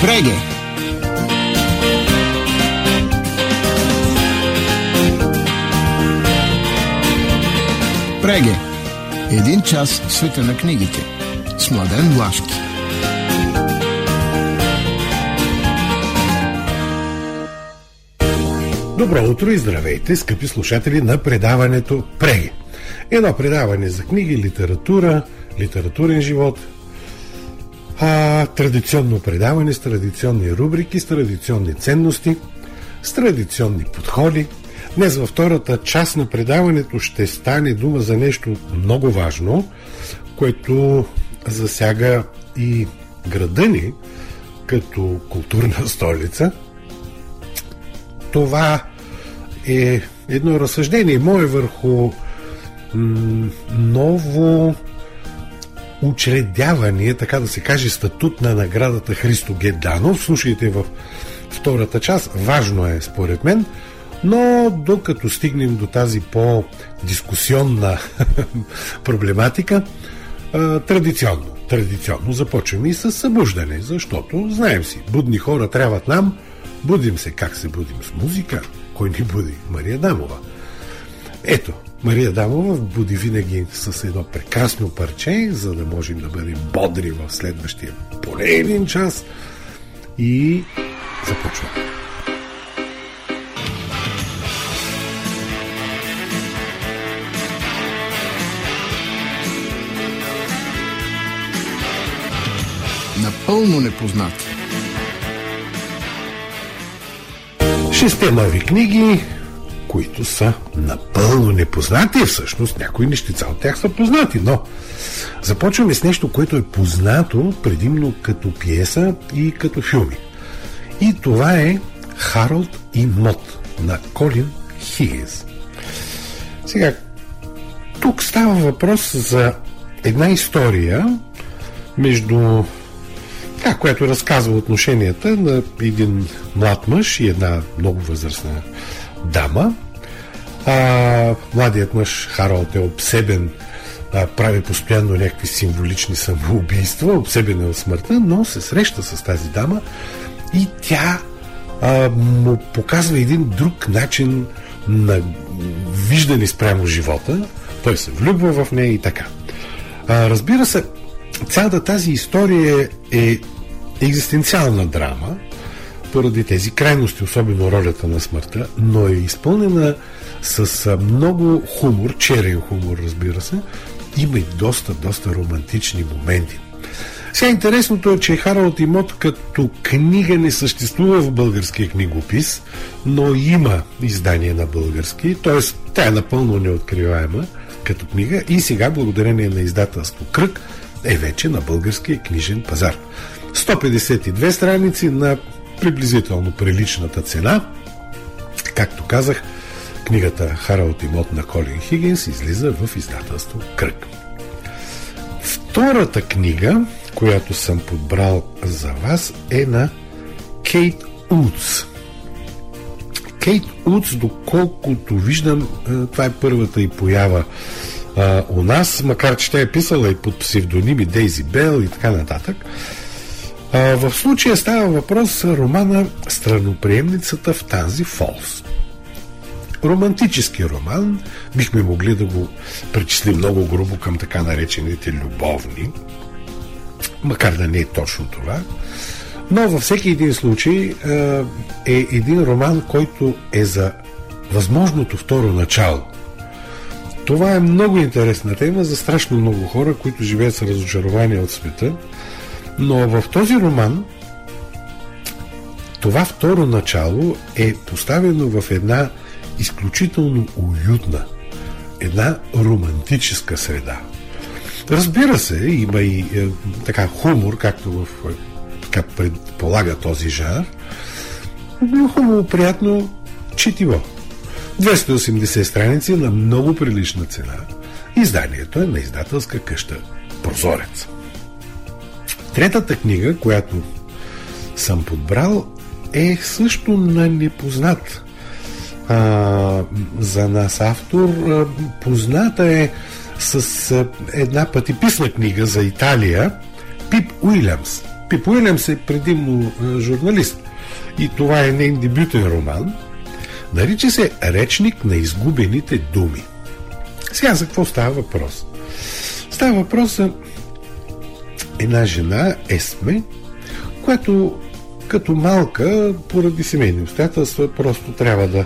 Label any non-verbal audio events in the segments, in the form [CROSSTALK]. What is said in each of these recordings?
Преге! Преге! Един час в света на книгите с Младен Влашки. Добро утро и здравейте, скъпи слушатели на предаването Преги. Едно предаване за книги, литература, литературен живот, а, традиционно предаване с традиционни рубрики, с традиционни ценности, с традиционни подходи. Днес във втората част на предаването ще стане дума за нещо много важно, което засяга и града ни като културна [LAUGHS] столица. Това е едно разсъждение мое върху м- ново учредяване, така да се каже, статут на наградата Христо Геданов. Слушайте в втората част. Важно е, според мен. Но докато стигнем до тази по-дискусионна [LAUGHS] проблематика, традиционно, традиционно започваме и с събуждане, защото, знаем си, будни хора трябват нам, будим се как се будим с музика, кой ни буди? Мария Дамова. Ето, Мария Дамова буди винаги с едно прекрасно парче, за да можем да бъдем бодри в следващия поне един час. И започваме. Напълно непознати. Шесте нови книги, които са напълно непознати. Всъщност някои нещица от тях са познати, но започваме с нещо, което е познато предимно като пиеса и като филми. И това е Харолд и Мот на Колин Хигинс. Сега, тук става въпрос за една история между така, която разказва отношенията на един млад мъж и една много възрастна дама. А, младият мъж Харалд е обсебен, а, прави постоянно някакви символични самоубийства, обсебен е от смъртта, но се среща с тази дама и тя а, му показва един друг начин на виждане спрямо живота. Той се влюбва в нея и така. А, разбира се, цялата тази история е екзистенциална драма, поради тези крайности, особено ролята на смъртта, но е изпълнена с много хумор, черен хумор, разбира се. Има и доста, доста романтични моменти. Сега интересното е, че Харалд Имот като книга не съществува в българския книгопис, но има издание на български, т.е. тя е напълно неоткриваема като книга и сега, благодарение на издателство Кръг, е вече на българския книжен пазар. 152 страници на приблизително приличната цена. Както казах, книгата Харалд Имот на Колин Хигинс излиза в издателство Кръг. Втората книга, която съм подбрал за вас е на Кейт Удс. Кейт Удс, доколкото виждам, е, това е първата и поява а, у нас, макар че тя е писала и под псевдоними Дейзи Бел и така нататък. В случая става въпрос за романа Страноприемницата в тази Фолс. Романтически роман, бихме могли да го причислим много грубо към така наречените любовни, макар да не е точно това, но във всеки един случай е един роман, който е за възможното второ начало. Това е много интересна тема за страшно много хора, които живеят с разочарование от света, но в този роман това второ начало е поставено в една изключително уютна, една романтическа среда. Разбира се, има и е, така хумор, както в, е, предполага този жанр, но хубаво, приятно четиво. 280 страници на много прилична цена. Изданието е на издателска къща Прозорец. Третата книга, която съм подбрал, е също на непознат а, за нас автор. А, позната е с а, една пътиписна книга за Италия Пип Уилямс. Пип Уилямс е предимно журналист. И това е нейн дебютен роман. Нарича се Речник на изгубените думи. Сега за какво става въпрос? Става въпрос за една жена, Есме, която като малка, поради семейни обстоятелства, просто трябва да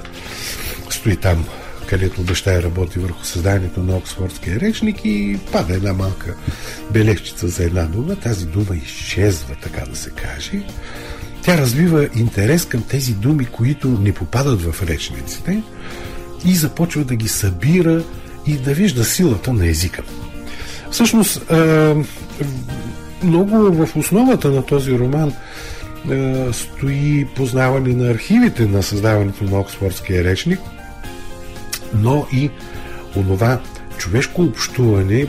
стои там, където баща е работи върху създанието на Оксфордския речник и пада една малка бележчица за една дума. Тази дума изчезва, така да се каже. Тя развива интерес към тези думи, които не попадат в речниците и започва да ги събира и да вижда силата на езика. Всъщност, много в основата на този роман стои познаване на архивите на създаването на Оксфордския речник, но и онова човешко общуване,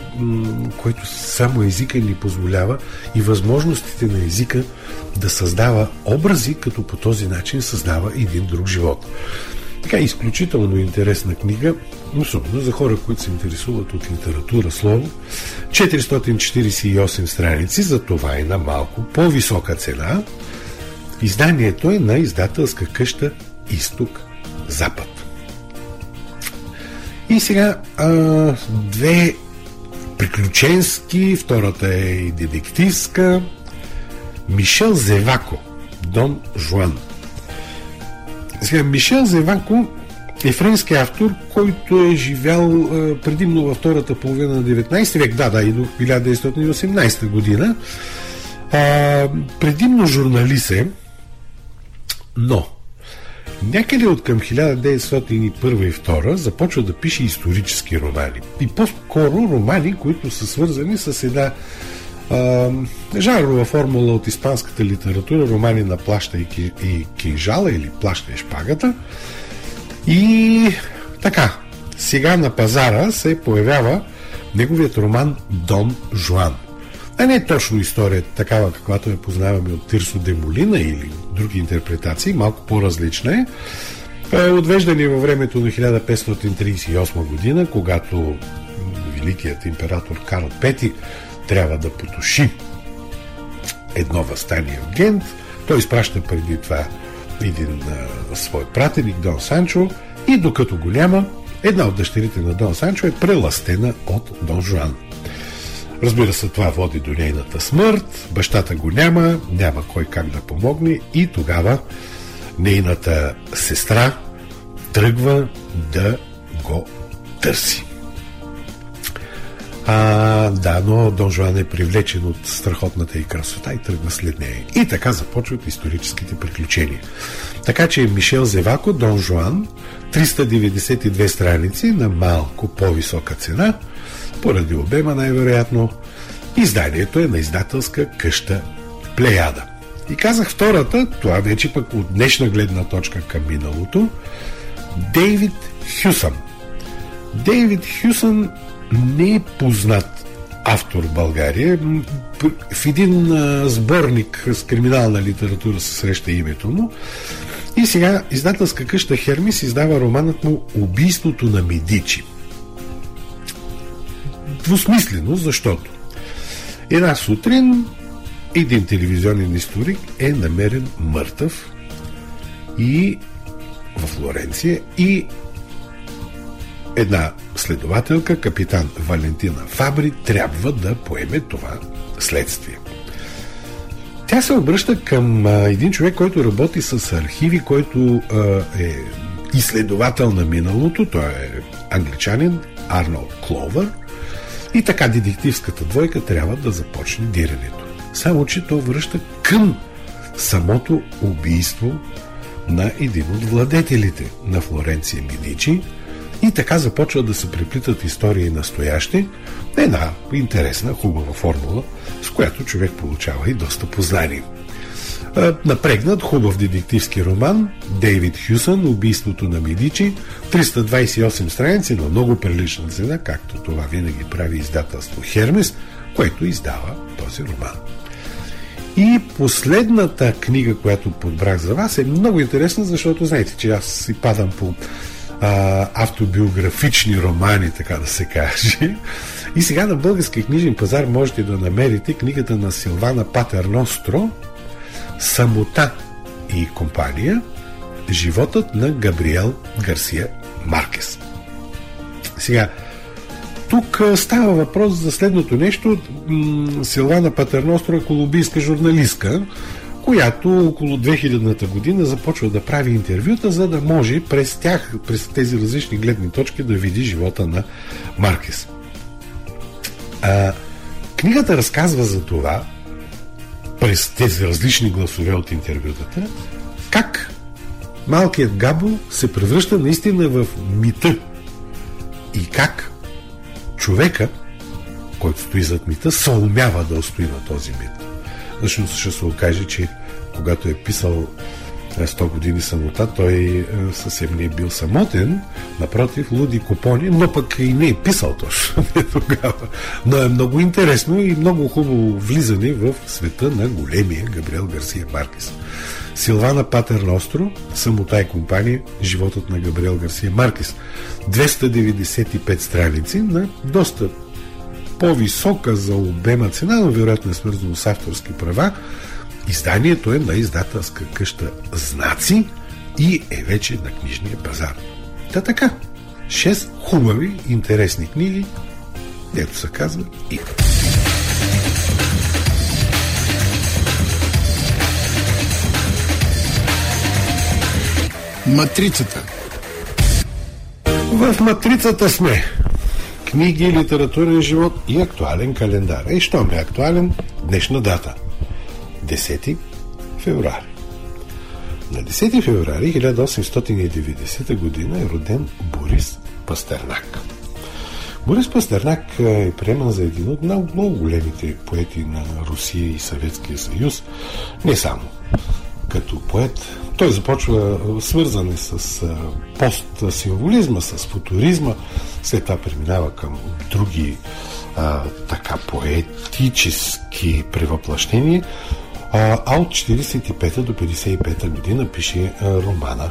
което само езика ни позволява и възможностите на езика да създава образи, като по този начин създава един друг живот. Така изключително интересна книга, особено за хора, които се интересуват от литература, слово. 448 страници, за това е на малко по-висока цена. Изданието е на издателска къща Изток-Запад. И сега а, две приключенски, втората е и детективска. Мишел Зевако, Дон Жуан. Сега, Мишел Зевако е френски автор, който е живял а, предимно във втората половина на 19 век, да, да, и до 1918 година. А, предимно журналист е, но някъде от към 1901 и 2 започва да пише исторически романи. И по-скоро романи, които са свързани с една жанрова формула от испанската литература, романи на плаща и, и кинжала или плаща и шпагата. И така, сега на пазара се появява неговият роман Дон Жуан. А не точно история такава, каквато я познаваме от Тирсо Демолина или други интерпретации, малко по-различна е. е отвеждани във времето на 1538 година, когато великият император Карл V трябва да потуши едно възстание в Гент. Той изпраща преди това един а, свой пратеник, Дон Санчо, и докато го няма, една от дъщерите на Дон Санчо е преластена от Дон Жуан. Разбира се, това води до нейната смърт, бащата го няма, няма кой как да помогне и тогава нейната сестра тръгва да го търси. А, да, но Дон Жуан е привлечен от страхотната и красота и тръгва след нея. И така започват историческите приключения. Така че Мишел Зевако, Дон Жуан, 392 страници на малко по-висока цена – поради обема най-вероятно, изданието е на издателска къща Плеяда. И казах втората, това вече пък от днешна гледна точка към миналото, Дейвид Хюсън. Дейвид Хюсън не е познат автор в България. В един сборник с криминална литература се среща името му. И сега издателска къща Хермис издава романът му Убийството на Медичи двусмислено, защото една сутрин един телевизионен историк е намерен мъртъв и в Флоренция и една следователка, капитан Валентина Фабри, трябва да поеме това следствие. Тя се обръща към един човек, който работи с архиви, който е изследовател на миналото. Той е англичанин Арнолд Кловър – и така детективската двойка трябва да започне дирането. Само, че то връща към самото убийство на един от владетелите на Флоренция Миничи и така започва да се преплитат истории настоящи, една интересна, хубава формула, с която човек получава и доста познание. Напрегнат хубав детективски роман Дейвид Хюсън Убийството на Медичи 328 страници на много прилична цена, както това винаги прави издателство Хермес, което издава този роман. И последната книга, която подбрах за вас е много интересна, защото знаете, че аз си падам по а, автобиографични романи, така да се каже. И сега на български книжен пазар можете да намерите книгата на Силвана Патерностро Самота и компания Животът на Габриел Гарсия Маркес. Сега, тук става въпрос за следното нещо. Силвана Патерностро е колумбийска журналистка, която около 2000-та година започва да прави интервюта, за да може през тях, през тези различни гледни точки да види живота на Маркес. А, книгата разказва за това, през тези различни гласове от интервютата, как малкият Габо се превръща наистина в мита и как човека, който стои зад мита, се умява да устои на този мит. Защото ще се окаже, че когато е писал 100 години самота, той е, съвсем не е бил самотен, напротив, луди купони, но пък и не е писал точно [LAUGHS] тогава. Но е много интересно и много хубаво влизане в света на големия Габриел Гарсия Маркес. Силвана Патер Ностро, Самота и компания, животът на Габриел Гарсия Маркес. 295 страници на доста по-висока за обема цена, но вероятно е свързано с авторски права. Изданието е на издателска къща Знаци и е вече на книжния пазар. Та така, 6 хубави, интересни книги, ето се казва и. Матрицата. В матрицата сме. Книги, литературен живот и актуален календар. И що ме е актуален? Днешна дата. 10 февруари. На 10 февруари 1890 година е роден Борис Пастернак. Борис Пастернак е приеман за един от много, много големите поети на Русия и Съветския съюз. Не само като поет. Той започва свързане с постсимволизма, с футуризма, след това преминава към други а, така поетически превъплъщения, а, от 45 до 55 година пише романа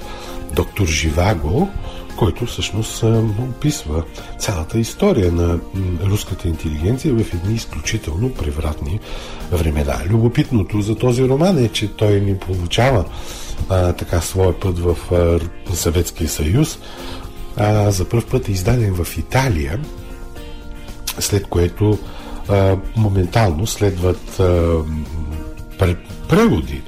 Доктор Живаго, който всъщност описва цялата история на руската интелигенция в едни изключително превратни времена. Любопитното за този роман е, че той ни получава а, така своя път в Съветския съюз. А, за първ път е издаден в Италия, след което а, моментално следват а, преводи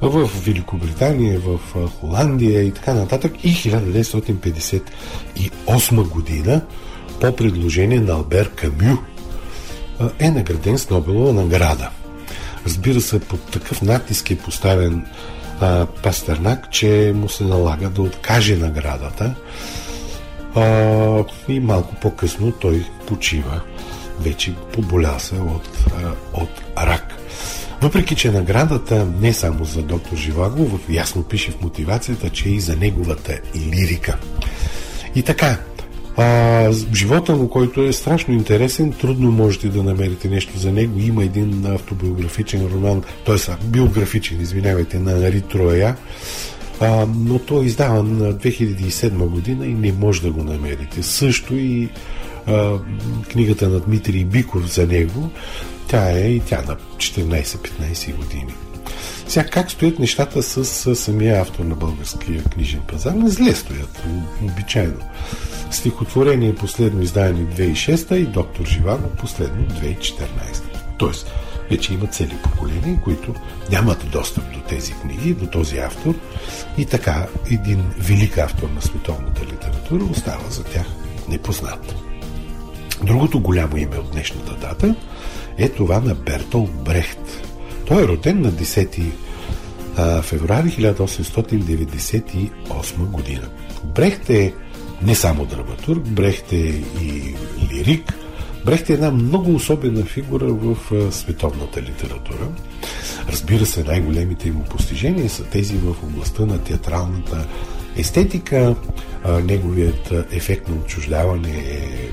в Великобритания, в Холандия и така нататък. И 1958 година по предложение на Албер Камю е награден с Нобелова награда. Разбира се, под такъв натиск е поставен а, Пастернак, че му се налага да откаже наградата. А, и малко по-късно той почива. Вече поболя се от, а, от рак. Въпреки, че наградата не само за доктор Живаго, ясно пише в мотивацията, че и за неговата лирика. И така, а, живота му, който е страшно интересен, трудно можете да намерите нещо за него. Има един автобиографичен роман, т.е. биографичен, извинявайте, на Ари Троя, а, но той е издаван на 2007 година и не може да го намерите. Също и а, книгата на Дмитрий Биков за него, тя е и тя на 14-15 години. Сега как стоят нещата с, с самия автор на българския книжен пазар? Не зле стоят, обичайно. Стихотворение последно издание 2006 и Доктор Живаго последно 2014. Тоест, вече има цели поколения, които нямат достъп до тези книги, до този автор и така един велик автор на световната литература остава за тях непознат. Другото голямо име от днешната дата е това на Бертол Брехт. Той е роден на 10 февруари 1898 година. Брехт е не само драматург, Брехт е и лирик, Брехт е една много особена фигура в световната литература. Разбира се, най-големите му постижения са тези в областта на театралната естетика. Неговият ефект на отчуждаване е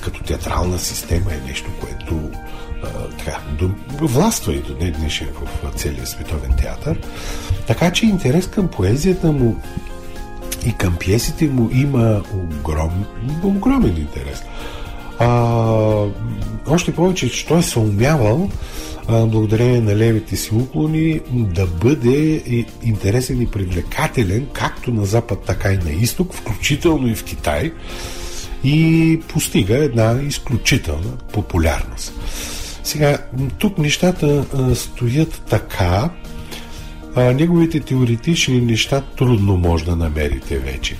като театрална система е нещо, което така, властва и до днес днешен в целия световен театър. Така че интерес към поезията му И към пиесите му има огром, огромен интерес. А, още повече, че той е съумявал благодарение на левите си уклони да бъде интересен и привлекателен както на Запад, така и на Изток, включително и в Китай и постига една изключителна популярност. Сега, тук нещата а, стоят така, а, неговите теоретични неща трудно може да намерите вече.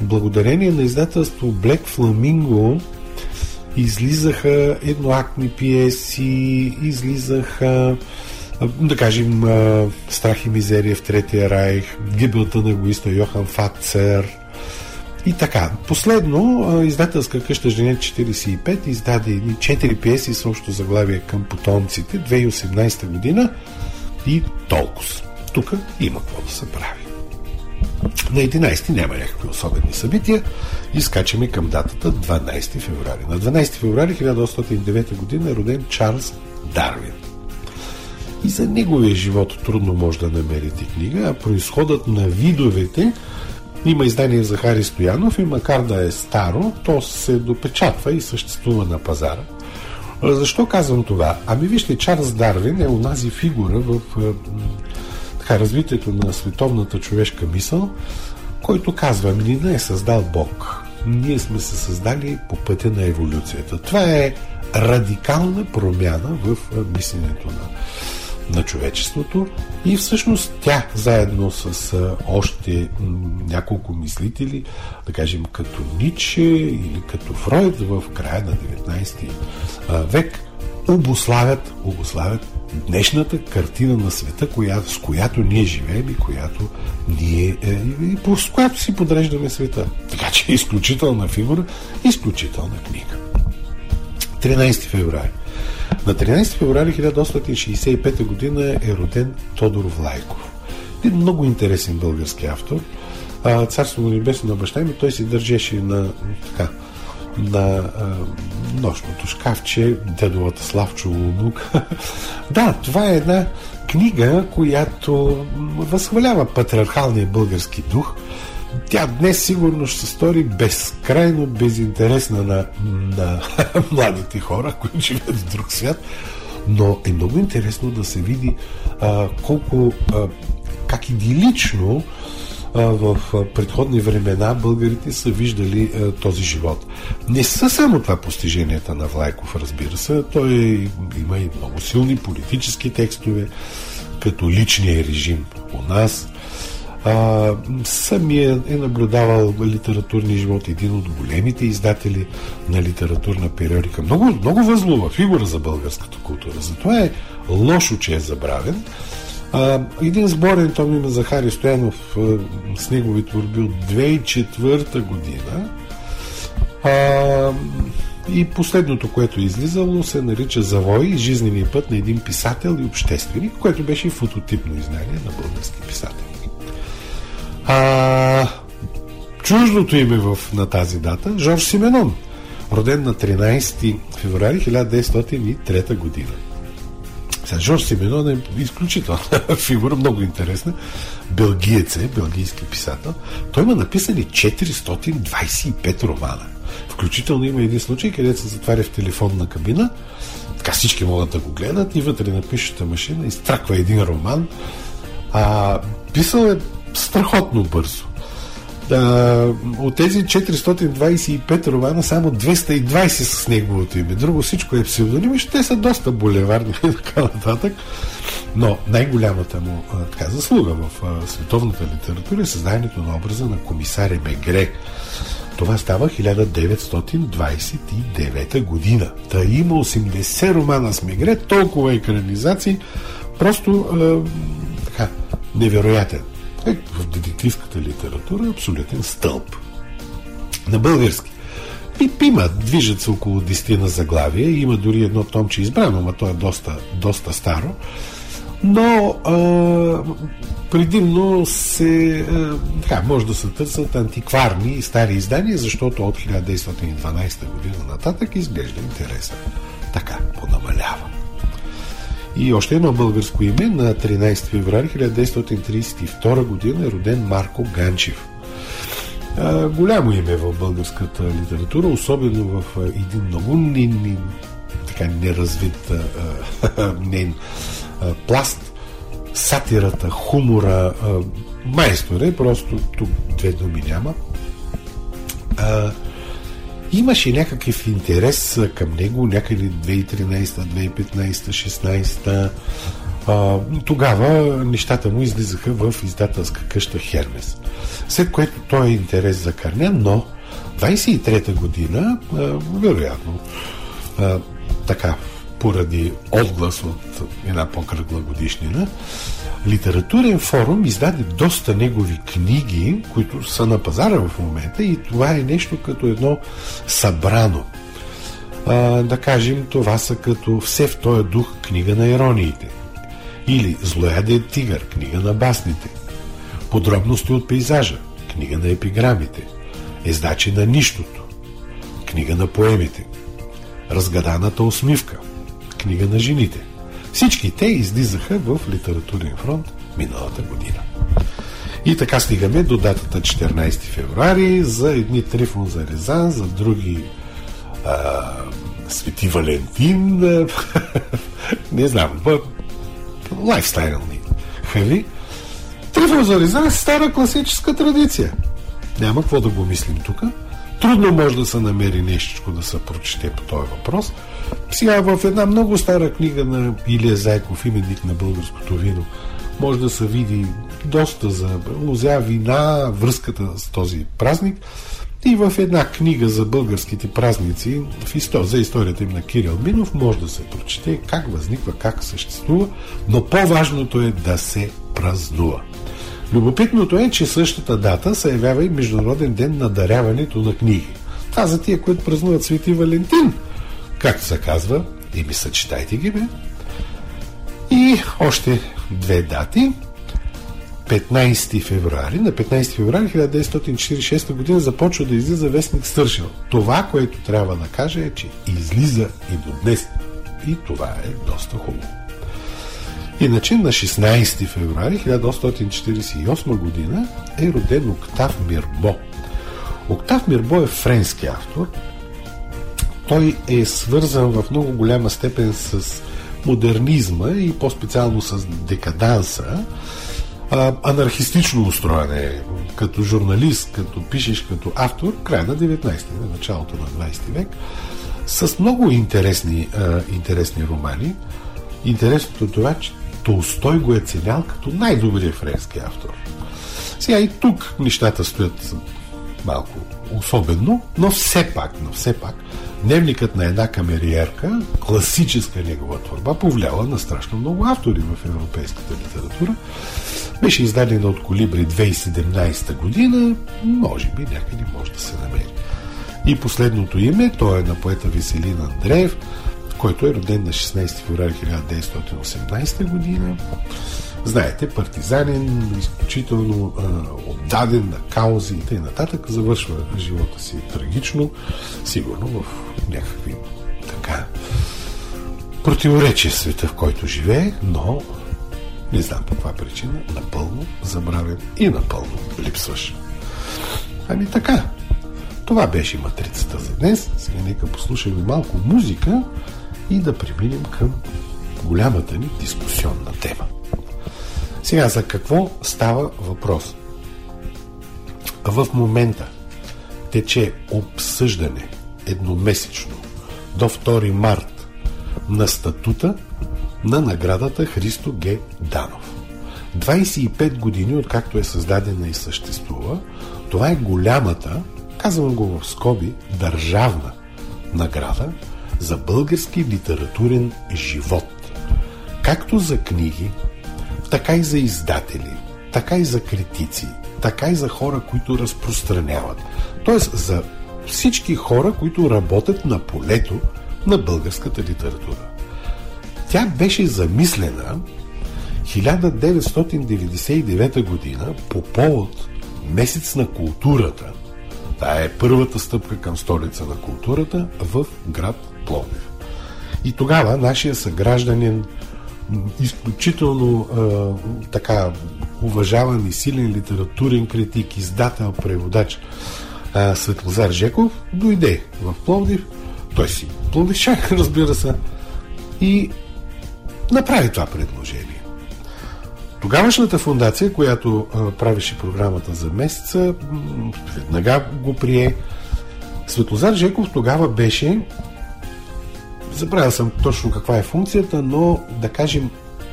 Благодарение на издателство Black Flamingo излизаха едноактни пиеси, излизаха да кажем Страх и мизерия в Третия райх, Гибелта на егоиста Йохан Фацер и така. Последно, издателска къща Жене 45 издаде едни 4 пиеси с общо заглавие към потомците 2018 година и толкова. Тук има какво да се прави. На 11 няма някакви особени събития и скачаме към датата 12 феврари. На 12 феврари 1809 година е роден Чарлз Дарвин. И за неговия живот трудно може да намерите книга, а происходът на видовете има издание за Хари Стоянов и макар да е старо, то се допечатва и съществува на пазара. Защо казвам това? Ами вижте, Чарлз Дарвин е онази фигура в така, развитието на световната човешка мисъл, който казва, ни не е създал Бог. Ние сме се създали по пътя на еволюцията. Това е радикална промяна в мисленето на, на човечеството и всъщност тя, заедно с още няколко мислители, да кажем като Ниче или като Фройд в края на 19 век, обославят, обославят днешната картина на света, коя, с която ние живеем и която ние, е, и, по, с която си подреждаме света. Така че е изключителна фигура, изключителна книга. 13 феврари. На 13 феврари 1865 година е роден Тодор Влайков. Един много интересен български автор. А, му небесно на баща ми, той си държеше на така, на а, нощното шкафче, дедовата Славчо Лунук. [LAUGHS] да, това е една книга, която възхвалява патриархалния български дух. Тя днес сигурно ще се стори безкрайно безинтересна на, на [LAUGHS] младите хора, които живеят в друг свят, но е много интересно да се види а, колко а, как идилично в предходни времена българите са виждали този живот. Не са само това постиженията на Влайков, разбира се. Той има и много силни политически текстове, като личния режим у нас. А, самия е наблюдавал литературния живот, един от големите издатели на литературна периодика. Много, много възлова фигура за българската култура. Затова е лошо, че е забравен. А, един сборен том има Захари Стоянов а, с негови творби от 2004 година. А, и последното, което е излизало, се нарича Завой жизнения път на един писател и общественик, което беше и фототипно изнание на български писател. А, чуждото име в, на тази дата Жорж Сименон, роден на 13 феврари 1903 година. Сега, Жорж Сименон е изключителна [LAUGHS] фигура, много интересна. Белгиец е, белгийски писател. Той има написани 425 романа. Включително има един случай, където се затваря в телефонна кабина. Така всички могат да го гледат и вътре на пишеща машина изтраква един роман. А, писал е страхотно бързо от тези 425 романа само 220 с неговото име. Друго всичко е псевдоним и те са доста булеварни и [LAUGHS] така нататък. Но най-голямата му така, заслуга в световната литература е създанието на образа на комисаря Мегре. Това става 1929 година. Та има 80 романа с Мегре, толкова екранизации, просто а, така, невероятен е, в детективската литература е абсолютен стълб. На български. Има, движат се около 10 на заглавия, има дори едно томче избрано, но то е доста, доста старо. Но а, предимно се, а, така, може да се търсят антикварни и стари издания, защото от 1912 година нататък изглежда интереса. Така, понамалява. И още едно българско име на 13 феврари 1932 година е роден Марко Ганчев. а, голямо име в българската литература, особено в един много така неразвит нейн пласт, сатирата, хумора, майстор е, просто тук две думи няма. А, имаше някакъв интерес към него някъде 2013, 2015, 2016 а, тогава нещата му излизаха в издателска къща Хермес. След което той е интерес за Карня, но 23-та година, а, вероятно, а, така, поради отглас от една по-кръгла годишнина, Литературен форум издаде доста негови книги, които са на пазара в момента и това е нещо като едно събрано. А, да кажем, това са като все в този дух книга на ирониите – или Злояден тигър, книга на басните. Подробности от пейзажа, книга на епиграмите. Ездачи на нищото, книга на поемите. Разгаданата усмивка, книга на жените. Всички те излизаха в литературен фронт миналата година. И така стигаме до датата 14 февруари за едни Трифон за Резан, за други а, Свети Валентин. [LAUGHS] не знам, лайфстайлни хали, Трифон за Рязан е стара класическа традиция. Няма какво да го мислим тук. Трудно може да се намери нещо да се прочете по този въпрос. Сега в една много стара книга на Илия Зайков, именник на българското вино, може да се види доста за лузя, вина, връзката с този празник. И в една книга за българските празници, за историята им на Кирил Минов, може да се прочете как възниква, как съществува, но по-важното е да се празнува. Любопитното е, че същата дата се явява и Международен ден на даряването на книги. Това за тия, които празнуват Свети Валентин. Както се казва, и ми съчетайте ги, бе. И още две дати – 15 февруари. На 15 февруари 1946 година започва да излиза вестник Стършил. Това, което трябва да кажа е, че излиза и до днес. И това е доста хубаво. Иначе на 16 февруари 1848 година е роден Октав Мирбо. Октав Мирбо е френски автор. Той е свързан в много голяма степен с модернизма и по-специално с декаданса а, анархистично устроен е като журналист, като пишеш, като автор, края на 19 ти началото на 20 век, с много интересни, а, интересни романи. Интересното е това, че Толстой го е ценял като най-добрият френски автор. Сега и тук нещата стоят малко особено, но все пак, но все пак, Дневникът на една камериерка, класическа негова творба, повлияла на страшно много автори в европейската литература. Беше издадена от Колибри 2017 година, може би някъде може да се намери. И последното име, то е на поета Веселин Андреев, който е роден на 16 феврари 1918 година. Знаете, партизанин, изключително а, отдаден на каузи и т.н. завършва живота си трагично, сигурно в някакви така противоречия света, в който живее, но не знам по каква причина, напълно забравен и напълно липсваш. Ами така, това беше матрицата за днес. Сега нека послушаме малко музика и да преминем към голямата ни дискусионна тема. Сега, за какво става въпрос? В момента тече обсъждане едномесечно до 2 март на статута на наградата Христо Г. Данов. 25 години, откакто е създадена и съществува, това е голямата, казвам го в скоби, държавна награда за български литературен живот. Както за книги, така и за издатели, така и за критици, така и за хора, които разпространяват. Тоест за всички хора, които работят на полето на българската литература. Тя беше замислена 1999 година по повод Месец на културата. Това е първата стъпка към столица на културата в град Пловдив. И тогава нашия съгражданин изключително а, така уважаван и силен литературен критик, издател, преводач а, Светлозар Жеков дойде в Пловдив. Той си пловдивчак, [LAUGHS] разбира се, и направи това предложение. Тогавашната фундация, която а, правеше програмата за месеца, веднага го прие. Светлозар Жеков тогава беше забравя съм точно каква е функцията, но да кажем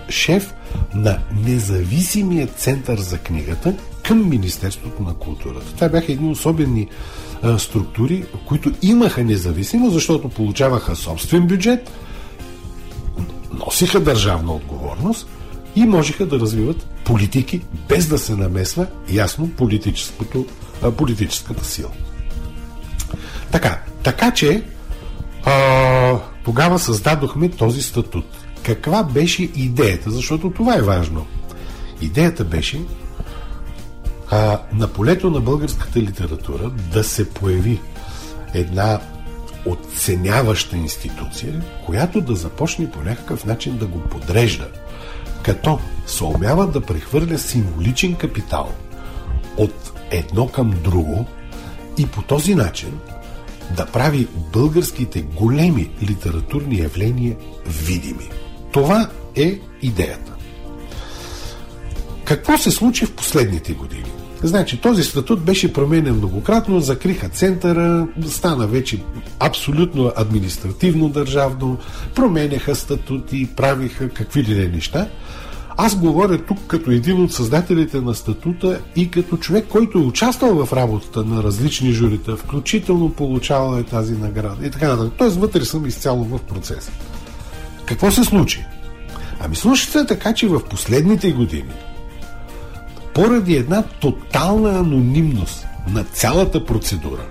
шеф на независимия център за книгата към Министерството на културата. Това бяха едни особени а, структури, които имаха независимо, защото получаваха собствен бюджет, носиха държавна отговорност и можеха да развиват политики без да се намесва ясно политическото, а, политическата сила. Така, така че а, тогава създадохме този статут. Каква беше идеята? Защото това е важно. Идеята беше а, на полето на българската литература да се появи една оценяваща институция, която да започне по някакъв начин да го подрежда, като се умява да прехвърля символичен капитал от едно към друго и по този начин да прави българските големи литературни явления видими. Това е идеята. Какво се случи в последните години? Значи, този статут беше променен многократно, закриха центъра, стана вече абсолютно административно държавно, променяха статути, правиха какви ли не неща – аз говоря тук като един от създателите на статута и като човек, който е участвал в работата на различни журита, включително получавал е тази награда и така нататък. Тоест вътре съм изцяло в процеса. Какво се случи? Ами случи се така, че в последните години, поради една тотална анонимност на цялата процедура,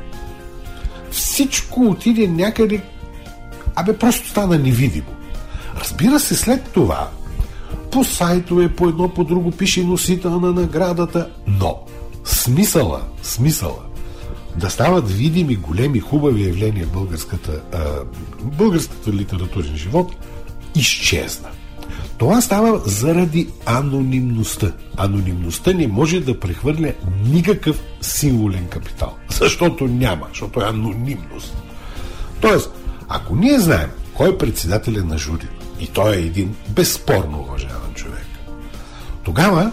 всичко отиде някъде, абе просто стана невидимо. Разбира се, след това по сайтове, по едно, по друго пише носител на наградата, но смисъла, смисъла да стават видими големи, хубави явления в българската, а, българската литературен живот, изчезна. Това става заради анонимността. Анонимността не може да прехвърля никакъв символен капитал, защото няма, защото е анонимност. Тоест, ако ние знаем кой е председателя на жури, и той е един безспорно уважаван човек. Тогава,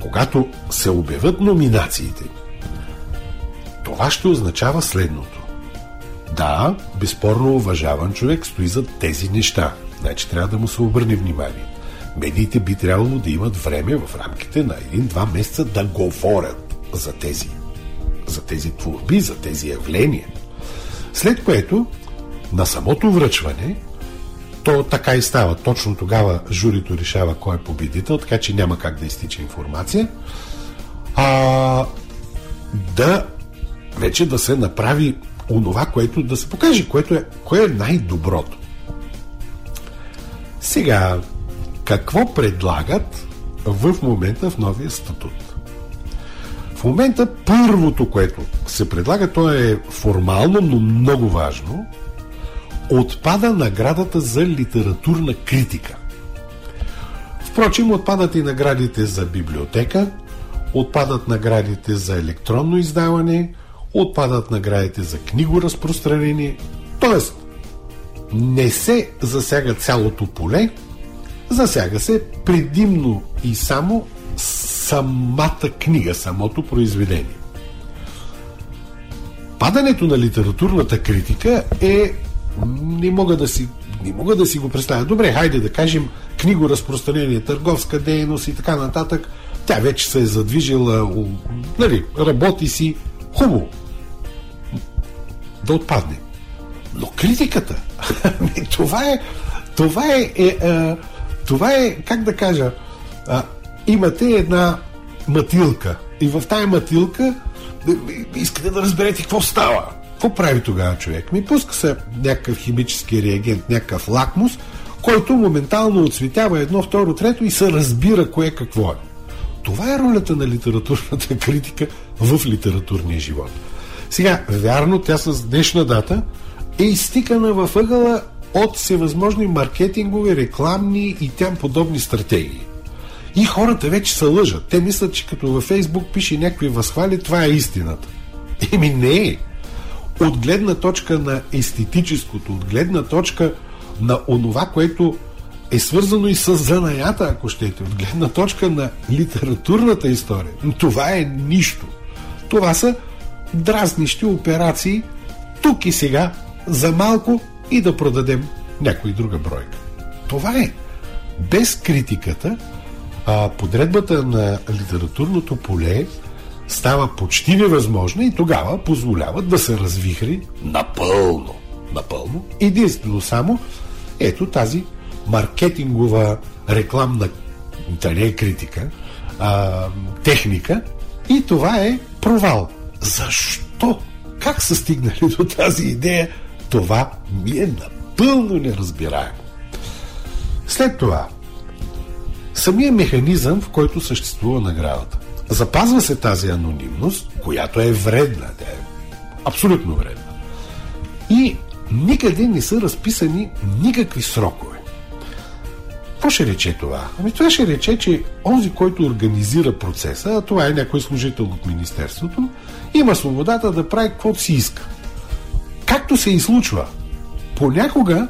когато се обявят номинациите, това ще означава следното. Да, безспорно уважаван човек стои за тези неща. Значи трябва да му се обърне внимание. Медиите би трябвало да имат време в рамките на един-два месеца да говорят за тези, за тези творби, за тези явления. След което на самото връчване то така и става. Точно тогава журито решава кой е победител, така че няма как да изтича информация. А, да вече да се направи онова, което да се покаже, което е, кое е най-доброто. Сега, какво предлагат в момента в новия статут? В момента първото, което се предлага, то е формално, но много важно – отпада наградата за литературна критика. Впрочем, отпадат и наградите за библиотека, отпадат наградите за електронно издаване, отпадат наградите за книгоразпространение, т.е. не се засяга цялото поле, засяга се предимно и само самата книга, самото произведение. Падането на литературната критика е не мога да си не мога да си го представя. Добре, хайде да кажем книгоразпространение, търговска дейност и така нататък. Тя вече се е задвижила, нали, работи си. Хубаво. Да отпадне. Но критиката, [LAUGHS] това е, това е, е, е, това е, как да кажа, а, имате една матилка и в тая матилка искате да разберете какво става. Какво прави тогава човек? Ми пуска се някакъв химически реагент, някакъв лакмус, който моментално отцветява едно, второ, трето и се разбира кое какво е. Това е ролята на литературната критика в литературния живот. Сега, вярно, тя с днешна дата е изтикана във ъгъла от всевъзможни маркетингови, рекламни и тям подобни стратегии. И хората вече се лъжат. Те мислят, че като във Фейсбук пише някакви възхвали, това е истината. Еми не е. От гледна точка на естетическото, от гледна точка на онова, което е свързано и с занаята, ако щете, от гледна точка на литературната история. Това е нищо. Това са дразнищи операции тук и сега за малко и да продадем някой друга бройка. Това е. Без критиката, а, подредбата на литературното поле става почти невъзможна и тогава позволяват да се развихри напълно. Напълно. Единствено само ето тази маркетингова рекламна да не е критика, а, техника и това е провал. Защо? Как са стигнали до тази идея? Това ми е напълно неразбираемо. След това, самия механизъм, в който съществува наградата. Запазва се тази анонимност, която е вредна. Тя е абсолютно вредна. И никъде не са разписани никакви срокове. Какво ще рече това? Ами това ще рече, че онзи, който организира процеса, а това е някой служител от Министерството, има свободата да прави каквото си иска. Както се излучва, понякога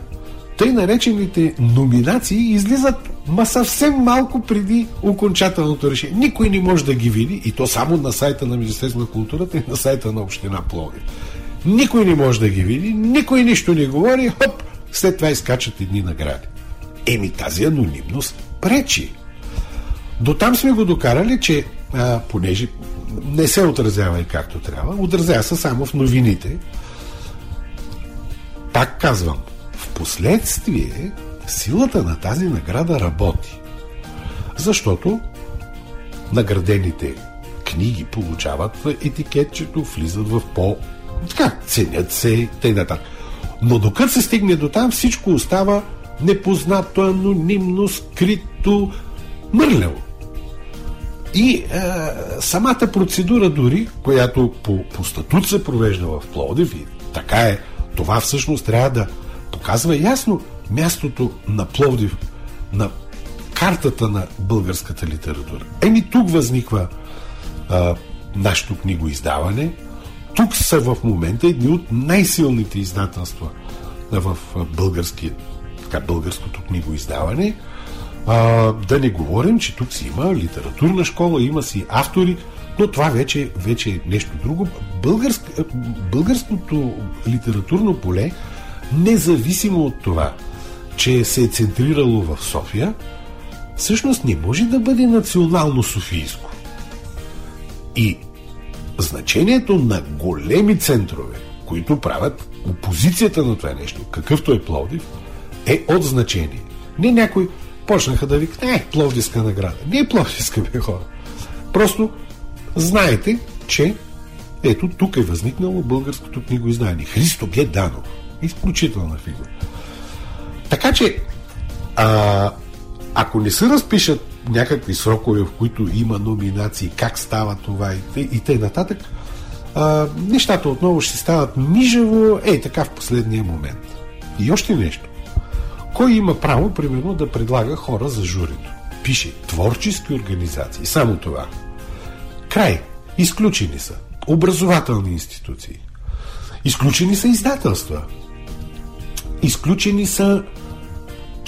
тъй наречените номинации излизат ма съвсем малко преди окончателното решение. Никой не може да ги види и то само на сайта на Министерството на културата и на сайта на Община Пловдив. Никой не може да ги види, никой нищо не говори, хоп, след това изкачат едни награди. Еми тази анонимност пречи. До там сме го докарали, че а, понеже не се отразява и както трябва, отразява се само в новините. Пак казвам, в последствие силата на тази награда работи. Защото наградените книги получават етикетчето, влизат в по... Така, ценят се, тъй нататък. Но докато се стигне до там, всичко остава непознато, анонимно, скрито, мърляво. И е, самата процедура дори, която по, по статут се провежда в Плодив, и така е, това всъщност трябва да показва ясно мястото на Пловдив на картата на българската литература. Еми тук възниква а, нашето книгоиздаване. Тук са в момента едни от най-силните издателства в български, така, българското книгоиздаване. А, да не говорим, че тук си има литературна школа, има си автори, но това вече, вече е нещо друго. Българск, българското литературно поле, независимо от това, че се е центрирало в София, всъщност не може да бъде национално софийско. И значението на големи центрове, които правят опозицията на това нещо, какъвто е Пловдив, е от значение. Не някой почнаха да викат, е, Пловдивска награда. Не е Пловдивска, бе хора. Просто знаете, че ето тук е възникнало българското книгоиздание. Христо Г. Изключителна фигура. Така че, а, ако не се разпишат някакви срокове, в които има номинации, как става това и, и т.н. нататък, а, нещата отново ще стават мижево, ей така в последния момент. И още нещо. Кой има право, примерно, да предлага хора за журито? Пише творчески организации. Само това. Край. Изключени са. Образователни институции. Изключени са издателства. Изключени са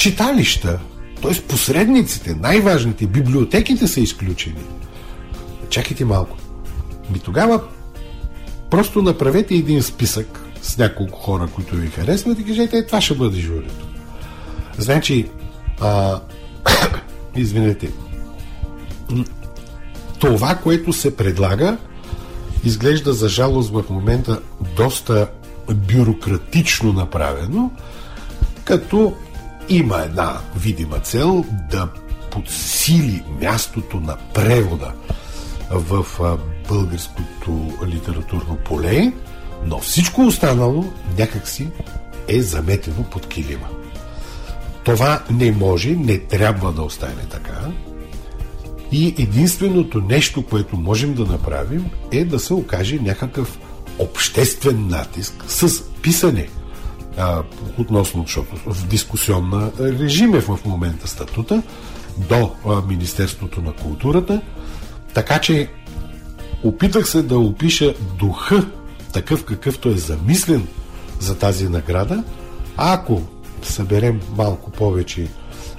читалища, т.е. посредниците, най-важните, библиотеките са изключени. Чакайте малко. Ми тогава просто направете един списък с няколко хора, които ви харесват и кажете, е, това ще бъде журито. Значи, а, [COUGHS] извинете, това, което се предлага, изглежда за жалост в момента доста бюрократично направено, като има една видима цел да подсили мястото на превода в българското литературно поле, но всичко останало някакси е заметено под килима. Това не може, не трябва да остане така. И единственото нещо, което можем да направим, е да се окаже някакъв обществен натиск с писане а, относно, защото в дискусионна режим е в момента статута до а, Министерството на културата. Така че опитах се да опиша духа, такъв какъвто е замислен за тази награда. Ако съберем малко повече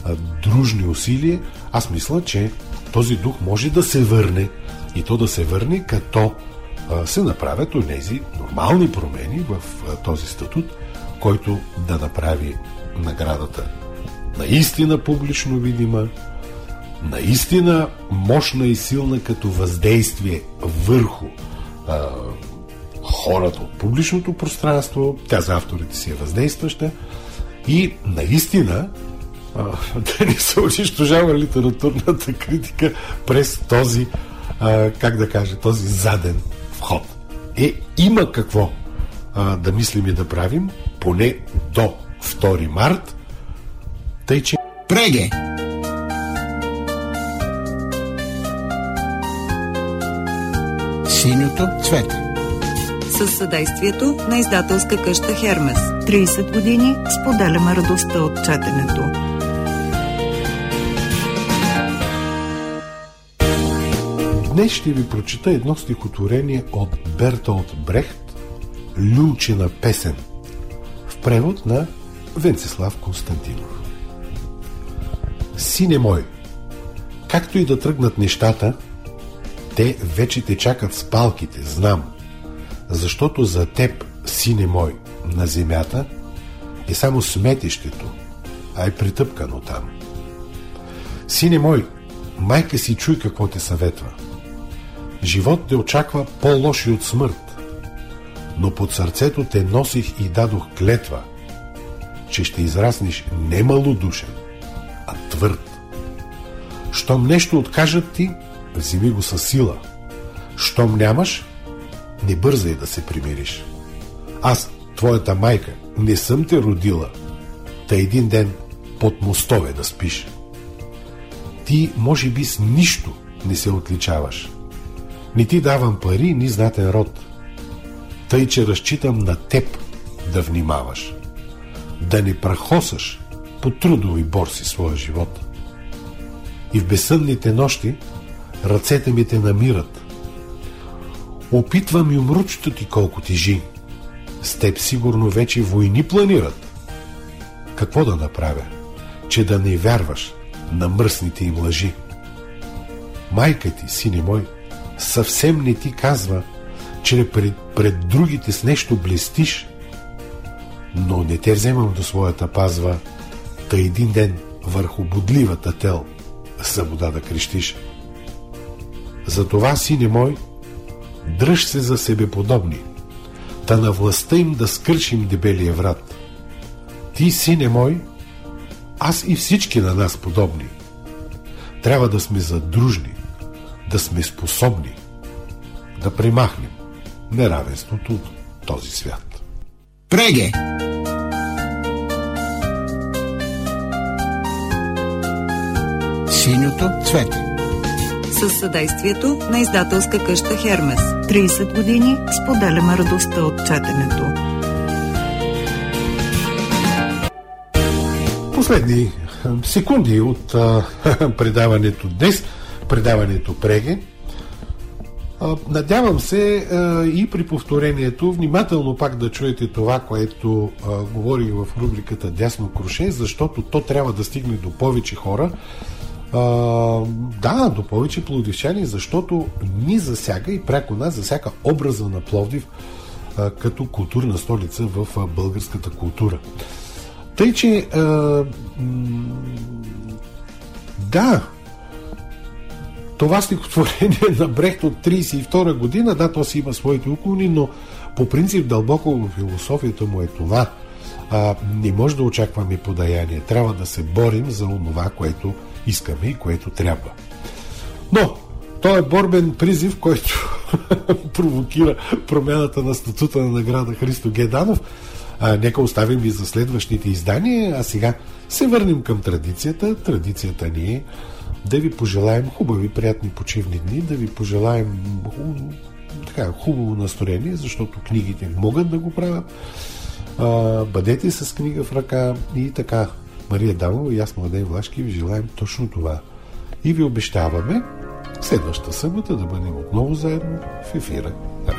а, дружни усилия, аз мисля, че този дух може да се върне и то да се върне като а, се направят тези нормални промени в а, този статут, който да направи наградата. Наистина публично видима, наистина мощна и силна като въздействие върху а, хората от публичното пространство, тя за авторите си е въздействаща. И наистина а, [LAUGHS] да не се унищожава литературната критика през този, а, как да кажа, този заден вход. Е, има какво а, да мислим и да правим, поне до 2 март, тъй че... Преге! Синьото цвете с съдействието на издателска къща Хермес. 30 години споделяме радостта от четенето. Днес ще ви прочита едно стихотворение от Бертолд Брехт «Люлчина песен» превод на Венцислав Константинов. Сине мой, както и да тръгнат нещата, те вече те чакат с палките, знам – защото за теб, сине мой, на земята е само сметището, а е притъпкано там. Сине мой, майка си чуй какво те съветва. Живот те очаква по-лоши от смърт, но под сърцето те носих и дадох клетва, че ще израснеш не малодушен, а твърд. Щом нещо откажат ти, вземи го със сила. Щом нямаш, не бързай да се примириш. Аз, твоята майка, не съм те родила, та един ден под мостове да спиш. Ти, може би, с нищо не се отличаваш. Не ти давам пари, ни знатен род. Тъй, че разчитам на теб да внимаваш. Да не прахосаш по трудови борси своя живот. И в безсънните нощи ръцете ми те намират – Опитвам и умручето ти колко тежи. С теб сигурно вече войни планират. Какво да направя? Че да не вярваш на мръсните им лъжи. Майка ти, сине мой, съвсем не ти казва, че пред, пред другите с нещо блестиш, но не те вземам до своята пазва, та един ден върху бодливата тел събода да крещиш. Затова, сине мой, дръж се за себе подобни, та на властта им да скършим дебелия врат. Ти, сине мой, аз и всички на нас подобни. Трябва да сме задружни, да сме способни да примахнем неравенството от този свят. Преге! Синьото цвете с съдействието на издателска къща Хермес. 30 години споделяме радостта от четенето. Последни секунди от а, [LAUGHS] предаването днес, предаването Преге. Надявам се и при повторението внимателно пак да чуете това, което говорих в рубриката Дясно круше, защото то трябва да стигне до повече хора да, до повече пловдивчани, защото ни засяга и пряко нас засяга образа на Пловдив като културна столица в българската култура. Тъй, че да, това стихотворение на Брехт от 32 година, да, то си има своите уклони, но по принцип дълбоко в философията му е това. А, не може да очакваме подаяние. Трябва да се борим за онова, което искаме и което трябва. Но, той е борбен призив, който [LAUGHS] провокира промяната на статута на награда Христо Геданов. А, нека оставим и за следващите издания, а сега се върнем към традицията. Традицията ни е да ви пожелаем хубави, приятни почивни дни, да ви пожелаем така, хубаво настроение, защото книгите могат да го правят. А, бъдете с книга в ръка и така. Мария Дамова и аз, Младен Влашки, ви желаем точно това. И ви обещаваме следващата събота да бъдем отново заедно в ефира на